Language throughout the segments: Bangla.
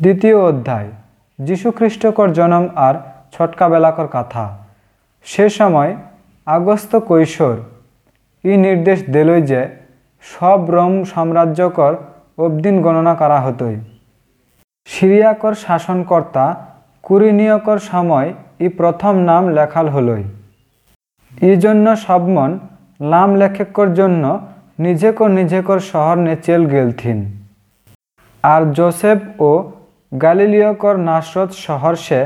দ্বিতীয় অধ্যায় যীশুখ্রিস্টকর জনম আর ছটকা বেলাকর কথা। সে সময় আগস্ত কৈশোর ই নির্দেশ দিলই যে সব রোম সাম্রাজ্যকর অবদিন গণনা করা হতোই। সিরিয়াকর শাসনকর্তা কুরিনীয়কর সময় ই প্রথম নাম লেখাল হলই। এই জন্য সবমন নাম লেখকর জন্য নিজেকর নিজেকর শহর নে চেল গেলথিন। আর জোসেফ ও গালিলিয়কর নাসরত শহর সে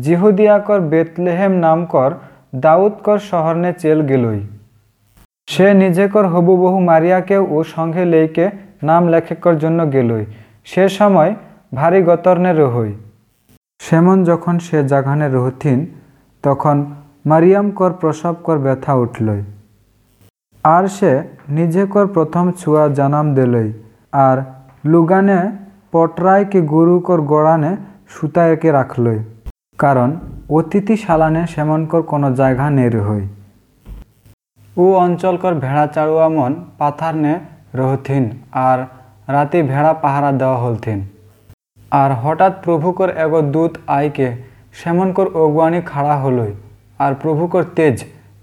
জিহুদিয়াকর বেতলেহেম নামকর দাউদকর শহর নে চেল গেলই। সে নিজেকর হবু বহু মারিয়াকেও ও সঙ্গে লেইকে নাম লেখকর জন্য গেলই। সে সময় ভারী গতরনে রহই সেমন যখন সে জাগানে রহথিন তখন মারিয়ামকর প্রসবকর ব্যথা উঠলই। আর সে নিজেকর প্রথম ছুয়া জানাম দিলই। আর লুগানে পটরাইকে গুরুকর গোড়ানে সুতায়কে রাখলই, কারণ অতিথি শালানে সেমনকর কোনো জায়গা নেই হই ও অঞ্চলকর ভেড়া চাড়ুয়া মন পাথার নে রহথিন আর রাতে ভেড়া পাহারা দেওয়া হলথিন আর হঠাৎ প্রভুকর এগো দূত আইকে সেমনকর অগুয়ানি খাড়া হলই, আর প্রভুকর তেজ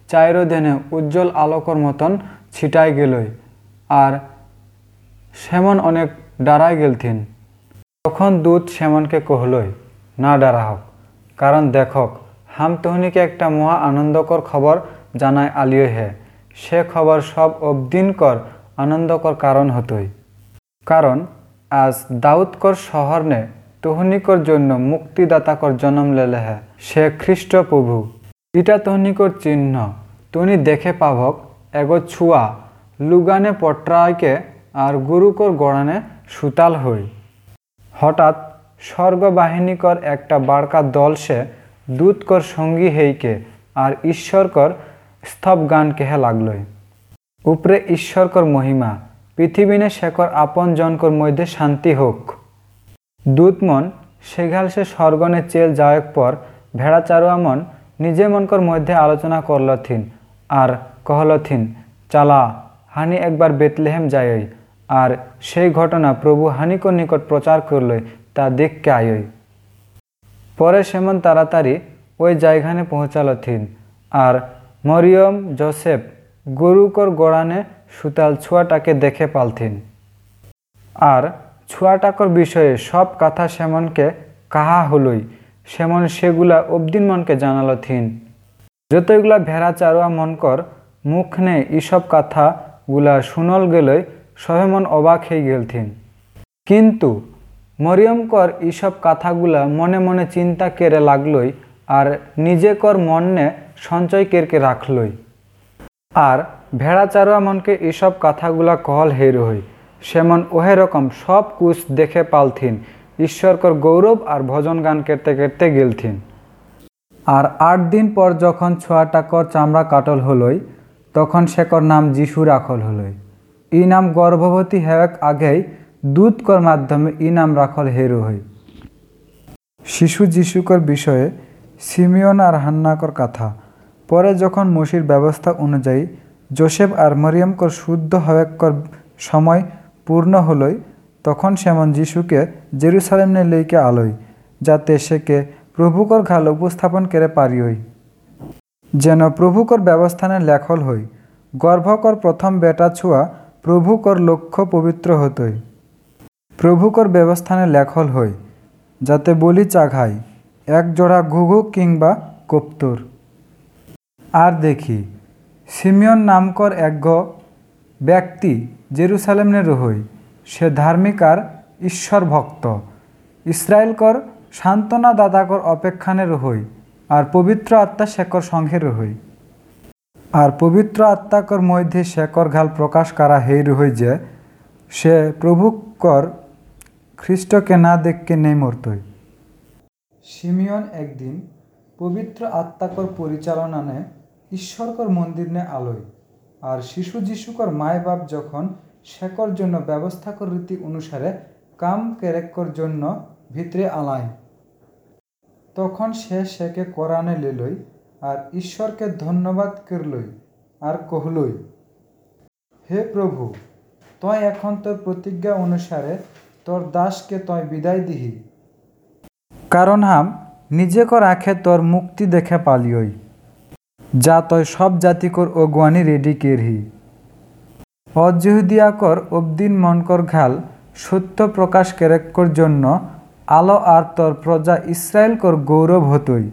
চাইরো দেনে উজ্জ্বল আলোকর মতন ছিটাই গেলই, আর সেমন অনেক ডারাই গেলথিন তখন দূত সেমনকে কহলই না ডারা হোক কারণ দেখক হাম তহনিকে একটা মহা আনন্দকর খবর জানায় আলিয়ে হে। সে খবর সব অবদিনকর আনন্দকর কারণ হতই। কারণ আজ দাউদকর শহর নে তহনিকর জন্য মুক্তিদাতাকর জন্ম লেলে হে। সে খ্রিস্ট প্রভু। ইটা তহনিকর চিহ্ন। তুনি দেখে পাভক এগো ছুয়া, লুগানে পট্রায়কে আর গুরুকর গড়ানে সুতাল হই। হঠাৎ স্বর্গবাহিনীকর একটা বাড়কা দল সে দূতকর সঙ্গী হেইকে আর ঈশ্বরকর স্তব গান কেহে লাগলই উপরে ঈশ্বরকর মহিমা, পৃথিবীনে শেকর আপন জনকর মধ্যে শান্তি হোক। দূতমন, সেঘাল সে স্বর্গনে চেল যাওয়ার পর ভেড়া চারুয়া মন নিজে মনকর মধ্যে আলোচনা করলথিন আর কহলথিন, চালা, হানি একবার বেতলেহেম যায়ই। আর সেই ঘটনা প্রভু হানিকর নিকট প্রচার করলই তা দেখকে আয়ই। পরে সেমন তাড়াতাড়ি ওই জায়গানে পৌঁছালথিন আর মরিয়ম জোসেফ গরুকর গোড়ানে সুতাল ছুয়াটাকে দেখে পালথিন আর ছুয়াটাকর বিষয়ে সব কথা সেমনকে কাহা হলই, সেমন সেগুলা অবদিন মনকে জানালো থিন। যতগুলা ভেড়া চারুয়া মনকর মুখ নে ইসব কথাগুলা শুনল গেলই সবে মন অবাক হয়ে গেলথিন। কিন্তু মরিয়মকর ইসব কথাগুলা মনে মনে চিন্তা কেড়ে লাগলই আর নিজেকর মনে সঞ্চয় কেরকে রাখলই। আর ভেড়া চারুয়া মনকে এসব কথাগুলা কহল হের হই। সেমন ওহে রকম সব কুচ দেখে পালথিন ঈশ্বরকর গৌরব আর ভজন গান কেটে কেটে গেলথিন। আর আট দিন পর যখন ছোয়াটাকর চামড়া কাটল হলই, তখন সেকর নাম যিশু রাখল হলই। গর্ভবতী হেক আগেই দুধকর মাধ্যমে ই নাম রাখল হেরু হই। শিশু যিশুকর বিষয়ে সিমিয়ন আর হান্নাকর কথা। পরে যখন মসির ব্যবস্থা অনুযায়ী জোসেফ আর মরিয়মকর শুদ্ধ হওয়াকর সময় পূর্ণ হলই, তখন সেমন যিশুকে জেরুসালেমনে লইকে আলোই, যাতে সেকে প্রভুকর ঘাল উপস্থাপন করে পারিওই যেন প্রভুকর ব্যবস্থানে লেখল হই, গর্ভকর প্রথম বেটা ছুয়া প্রভুকর লক্ষ্য পবিত্র হতই। প্রভুকর ব্যবস্থানে লেখল হই, যাতে বলি চাঘাই, এক জোড়া ঘুঘু কিংবা কপ্তুর। আর দেখি, সিমিয়ন নামকর এক ব্যক্তি জেরুসালেমনে রহই, সে ধার্মিক আর ঈশ্বর ভক্ত ইসরায়েলকর সান্ত্বনা দাদাকর অপেক্ষানে রহই, আর পবিত্র আত্মা শেকর সঙ্গে রহই। আর পবিত্র আত্মাকর মধ্যে শেকর ঘাল প্রকাশ করা হেই রহই যে, সে প্রভুকর খ্রিস্টকে না দেখকে নেই মরতই। সিমিয়ন একদিন পবিত্র আত্মাকর পরিচালনানে ঈশ্বরকর মন্দির নে আলোয় আর শিশু যিশুকর মায় বাপ যখন শেকর জন্য ব্যবস্থাকর রীতি অনুসারে কাম কেরেকর জন্য ভিতরে আলায়। তখন সে সেকে কোরআনে লেলই আর ঈশ্বরকে ধন্যবাদ করলই আর কহলই। হে প্রভু তয় এখন তোর প্রতিজ্ঞা অনুসারে তোর দাসকে তয় বিদায় দিহি। কারণ হাম নিজেকর আঁখে তোর মুক্তি দেখে পালিয়ই, যা তয় সব জাতিকর অগুয়ানি রেডি কেরহি। অজহুদিয়াকর অবদিন মনকর ঘাল সত্য প্রকাশ কেরেক্কর জন্য আলো আর তোর প্রজা ইসরায়েল কর গৌরব হতই।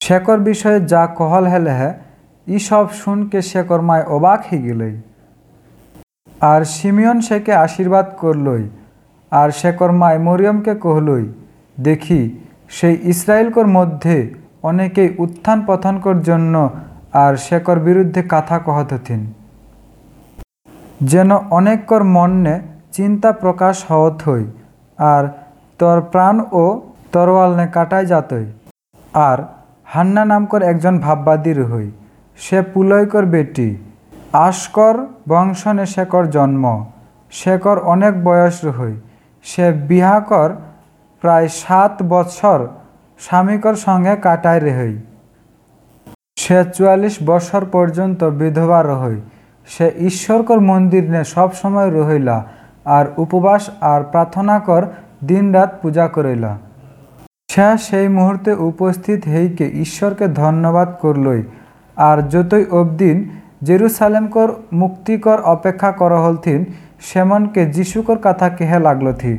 শেকর বিষয়ে যা কহল হেলে হে, ই সব শুনকে শেকর মায় অবাক হয়ে গেলই। আর সিমিয়ন শেকে আশীর্বাদ করলই, আর শেকর মায় মরিয়মকে কহলই, দেখি সেই ইসরায়েলকর মধ্যে অনেকেই উত্থান পথনকর জন্য আর শেকর বিরুদ্ধে কথা কহত থিন। যেন অনেককর মনে চিন্তা প্রকাশ হওয়াত হই, আর তোর প্রাণ ও তরোয়াল নে কাটাই যাতই। আর হান্না নামকর একজন ভাববাদীর হই। সে পুলয়কর বেটি। আশকর বংশনে শেকর জন্ম। শেকর অনেক বয়স হই। সে বিহাকর প্রায় সাত বছর স্বামীকর সঙ্গে কাটায় রেহই সে চুয়াল্লিশ বছর পর্যন্ত বিধবা রহই সে ঈশ্বরকর মন্দির নে সব সময় রহইলা আর উপবাস আর প্রার্থনা কর দিন রাত পূজা করিলা। সে সেই মুহূর্তে উপস্থিত হইকে ঈশ্বরকে ধন্যবাদ করলই। আর যতই অবদিন জেরুসালেমকর মুক্তিকর অপেক্ষা কর হলথিন, সেমনকে যিশুকর কথা কেহে লাগল থি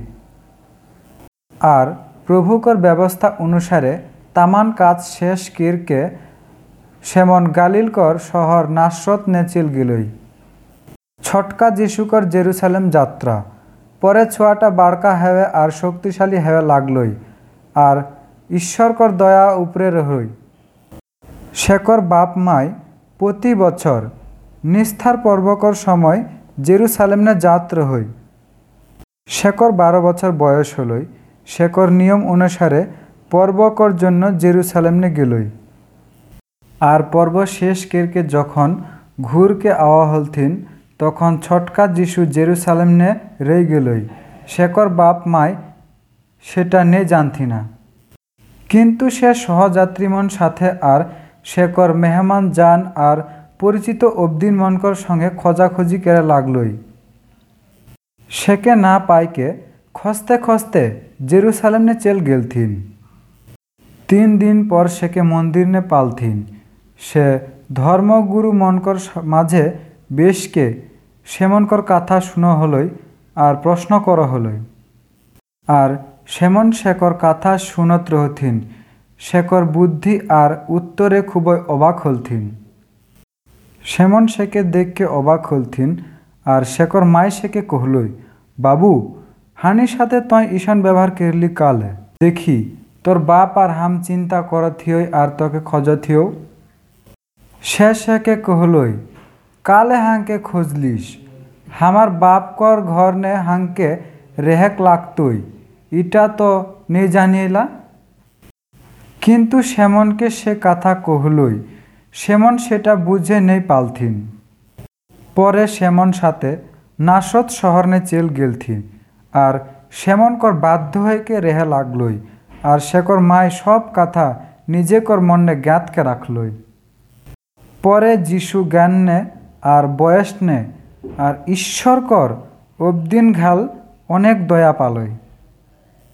আর প্রভুকর ব্যবস্থা অনুসারে তামান কাজ শেষ কিরকে সেমন গালিলকর শহর নাসরত নেচিল গিলই। ছটকা যিশুকর জেরুসালেম যাত্রা। পরে ছোয়াটা বাড়কা হেবে আর শক্তিশালী হেবে লাগলই। আর ঈশ্বরকর দয়া উপরে রহই শেকর বাপ মাই প্রতি বছর নিস্থার পর্বকর সময় জেরুসালেমনে যাত্রা হই শেকর বারো বছর বয়স হলই। শেকর নিয়ম অনুসারে পর্বকর জন্য জেরুসালেমনে গেলই। আর পর্ব শেষ কেরকে যখন ঘুরকে আওয়া হলথিন, তখন ছটকা যিশু জেরুসালেমনে রই গেলই। শেকর বাপ মাই সেটা নে জানথি না। কিন্তু সে সহযাত্রীমন সাথে আর শেকর মেহমান যান আর পরিচিত অবদিন মনকর সঙ্গে খোঁজাখুঁজি করে লাগলই। সেকে না পাইকে খসতে খসতে জেরুসালেমনে চেল গেলথিন। তিন দিন পর সেকে মন্দির নে পালথিন। সে ধর্মগুরু মনকর মাঝে বেশকে সেমনকর কথা শুনো হলই আর প্রশ্ন কর হলই। আর সেমন শেকর কথা শুনত রহথিন শেকর বুদ্ধি আর উত্তরে খুবই অবাক হলথিন সেমন শেকে দেখকে অবাক হলথিন আর শেকর মাই শেকে কহলই, বাবু, হানির সাথে তয় ঈশান ব্যবহার করলি কালে? দেখি, তোর বাপ আর হাম চিন্তা করথিও আর তোকে খোঁজথিও সে শেখে কহলই, কালে হাঁকে খোঁজলিস? হামার বাপ কর ঘর নে হাঁকে রেহেক লাগতই। ইটা তো নেই জানিয়েলা। কিন্তু সেমনকে সে কথা কহলই, সেমন সেটা বুঝে নেই পালথিন। পরে সেমন সাথে নাসত শহরনে চেল গেলথিন, আর সেমনকর বাধ্য হয়েকে রেহে লাগলই, আর শেকর মায় সব কথা নিজে কর মনে জ্ঞাতকে রাখলই। পরে যিশু জ্ঞান নে আর বয়স নে, আর ঈশ্বরকর অবদিন ঘাল অনেক দয়া পালয়